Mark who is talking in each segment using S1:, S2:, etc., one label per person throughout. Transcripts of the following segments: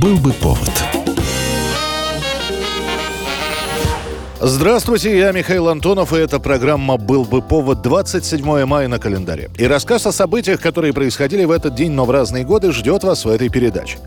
S1: Был бы повод.
S2: Здравствуйте, я Михаил Антонов, и эта программа «Был бы повод» 27 мая на календаре. И рассказ о событиях, которые происходили в этот день, но в разные годы, ждет вас в этой передаче.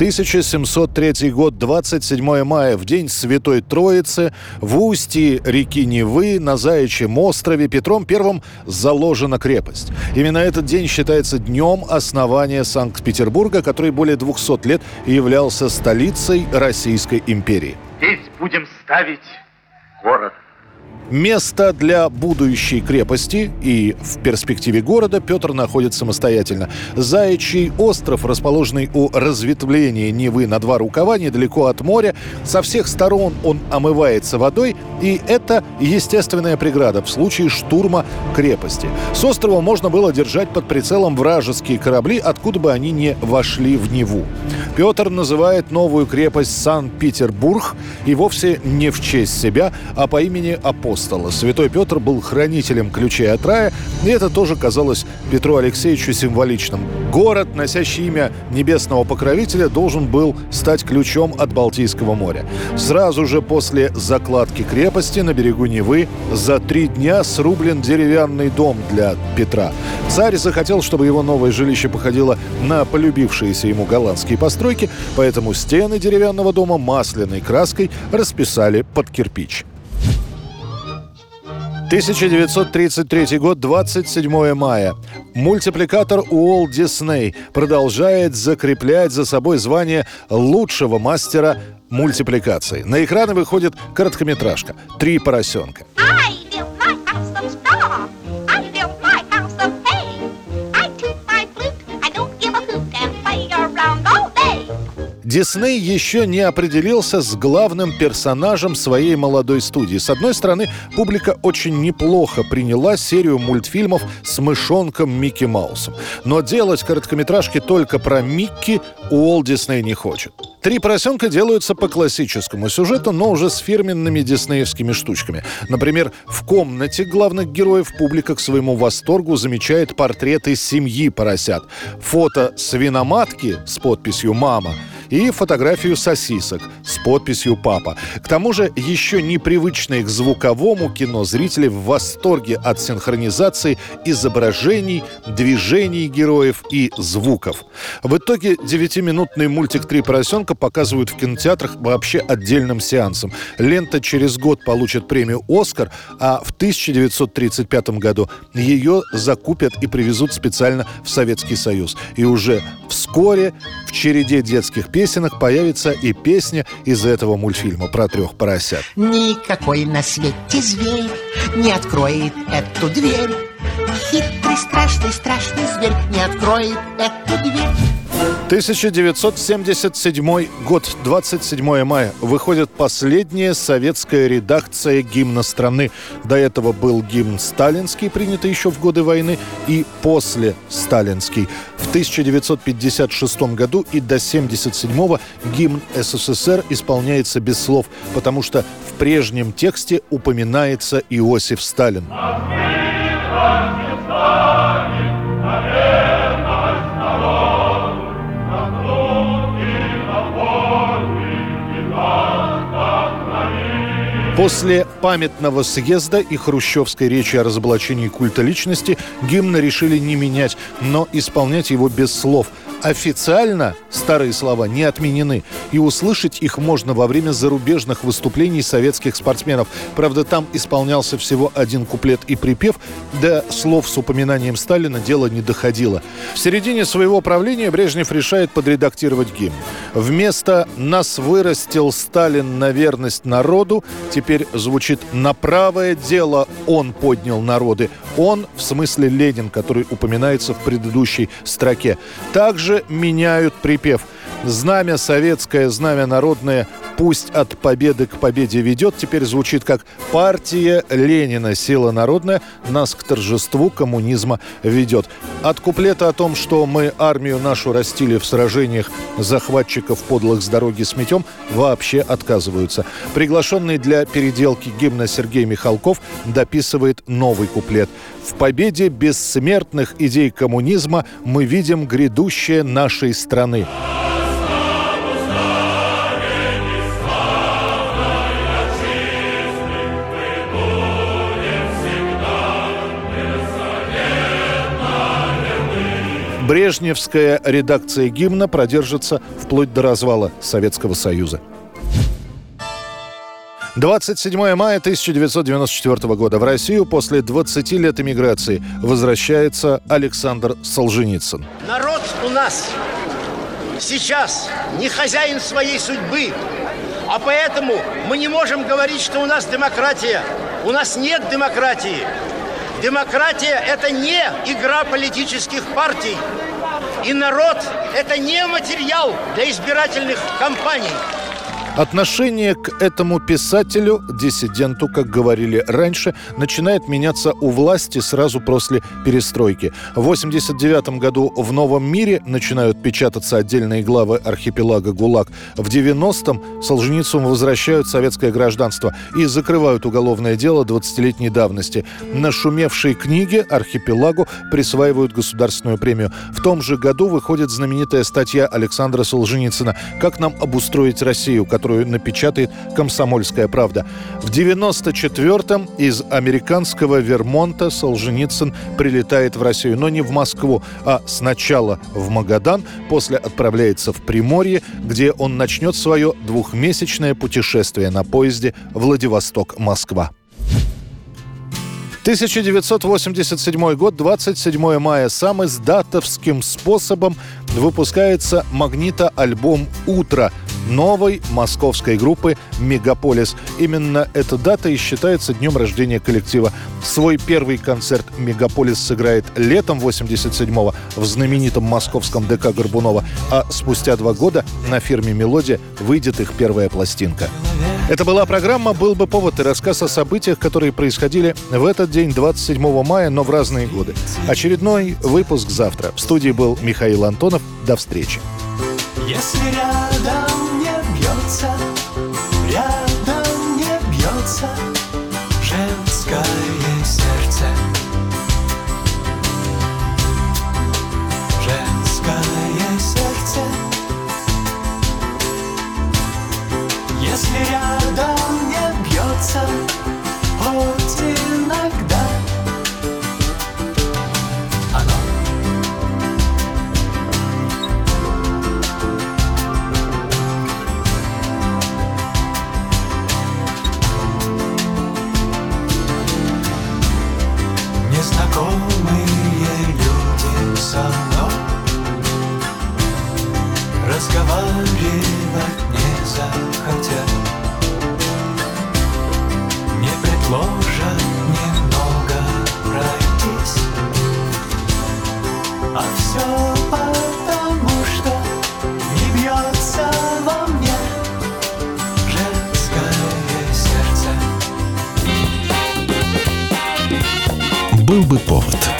S2: 1703 год, 27 мая, в день Святой Троицы, в устье реки Невы, на Заячьем острове, Петром I заложена крепость. Именно этот день считается днем основания Санкт-Петербурга, который более 200 лет являлся столицей Российской империи.
S3: Здесь будем ставить город.
S2: Место для будущей крепости и в перспективе города Петр находит самостоятельно. Заячий остров, расположенный у разветвления Невы на два рукава, недалеко от моря. Со всех сторон он омывается водой, и это естественная преграда в случае штурма крепости. С острова можно было держать под прицелом вражеские корабли, откуда бы они не вошли в Неву. Петр называет новую крепость Санкт-Петербург и вовсе не в честь себя, а по имени апостола апостола. Святой Петр был хранителем ключей от рая, и это тоже казалось Петру Алексеевичу символичным. Город, носящий имя небесного покровителя, должен был стать ключом от Балтийского моря. Сразу же после закладки крепости на берегу Невы за три дня срублен деревянный дом для Петра. Царь захотел, чтобы его новое жилище походило на полюбившиеся ему голландские постройки, поэтому стены деревянного дома масляной краской расписали под кирпич. 1933 год, 27 мая. Мультипликатор Уолт Дисней продолжает закреплять за собой звание лучшего мастера мультипликации. На экраны выходит короткометражка «Три поросенка». Дисней еще не определился с главным персонажем своей молодой студии. С одной стороны, публика очень неплохо приняла серию мультфильмов с мышонком Микки Маусом. Но делать короткометражки только про Микки Уолт Дисней не хочет. Три поросенка делаются по классическому сюжету, но уже с фирменными диснеевскими штучками. Например, в комнате главных героев публика к своему восторгу замечает портреты семьи поросят. Фото свиноматки с подписью «Мама» и фотографию сосисок с подписью «Папа». К тому же еще непривычные к звуковому кино зрители в восторге от синхронизации изображений, движений героев и звуков. В итоге девятиминутный мультик «Три поросенка» показывают в кинотеатрах вообще отдельным сеансом. Лента через год получит премию «Оскар», а в 1935 году ее закупят и привезут специально в Советский Союз. И уже вскоре в череде детских песен песенок появится и песня из этого мультфильма про трех поросят.
S4: Никакой на свете зверь не откроет эту дверь. Хитрый, страшный, страшный зверь не откроет эту дверь.
S2: 1977 год, 27 мая, выходит последняя советская редакция гимна страны. До этого был гимн сталинский, принятый еще в годы войны, и после сталинский. В 1956 году и до 1977 гимн СССР исполняется без слов, потому что в прежнем тексте упоминается Иосиф Сталин. После памятного съезда и хрущевской речи о разоблачении культа личности гимн решили не менять, но исполнять его без слов – Официально старые слова не отменены, и услышать их можно во время зарубежных выступлений советских спортсменов. Правда, там исполнялся всего один куплет и припев, до слов с упоминанием Сталина дело не доходило. В середине своего правления Брежнев решает подредактировать гимн. Вместо «Нас вырастил Сталин на верность народу» теперь звучит «На правое дело он поднял народы». Он, в смысле Ленин, который упоминается в предыдущей строке. Также же меняют припев. Знамя советское, знамя народное, пусть от победы к победе ведет, теперь звучит как «Партия Ленина, сила народная, нас к торжеству коммунизма ведет». От куплета о том, что мы армию нашу растили в сражениях захватчиков подлых с дороги сметем, вообще отказываются. Приглашенный для переделки гимна Сергей Михалков дописывает новый куплет. В победе бессмертных идей коммунизма мы видим грядущее нашей страны. Брежневская редакция гимна продержится вплоть до развала Советского Союза. 27 мая 1994 года в Россию после 20 лет эмиграции возвращается Александр Солженицын.
S1: Народ у нас сейчас не хозяин своей судьбы, а поэтому мы не можем говорить, что у нас демократия. У нас нет демократии. Демократия – это не игра политических партий. И народ – это не материал для избирательных кампаний.
S2: Отношение к этому писателю, диссиденту, как говорили раньше, начинает меняться у власти сразу после перестройки. В 1989 году в «Новом мире» начинают печататься отдельные главы архипелага ГУЛАГ. В 90-м Солженицыну возвращают советское гражданство и закрывают уголовное дело 20-летней давности. Нашумевшие книги архипелагу присваивают государственную премию. В том же году выходит знаменитая статья Александра Солженицына «Как нам обустроить Россию», которую напечатает «Комсомольская правда». В 94-м из американского Вермонта Солженицын прилетает в Россию, но не в Москву, а сначала в Магадан, после отправляется в Приморье, где он начнет свое двухмесячное путешествие на поезде Владивосток-Москва. 1987 год, 27 мая. Сам издатовским способом выпускается магнита-альбом «Утро» новой московской группы «Мегаполис». Именно эта дата и считается днем рождения коллектива. Свой первый концерт «Мегаполис» сыграет летом 87-го в знаменитом московском ДК Горбунова, а спустя два года на фирме «Мелодия» выйдет их первая пластинка. Это была программа «Был бы повод» и рассказ о событиях, которые происходили в этот день, 27 мая, но в разные годы. Очередной выпуск завтра. В студии был Михаил Антонов. До встречи. Если рядом не бьется, люди со мной. Разговаривать не захотят Не предложат немного пройтись. А все потому, что не бьется во мне женское сердце.
S5: Был бы повод.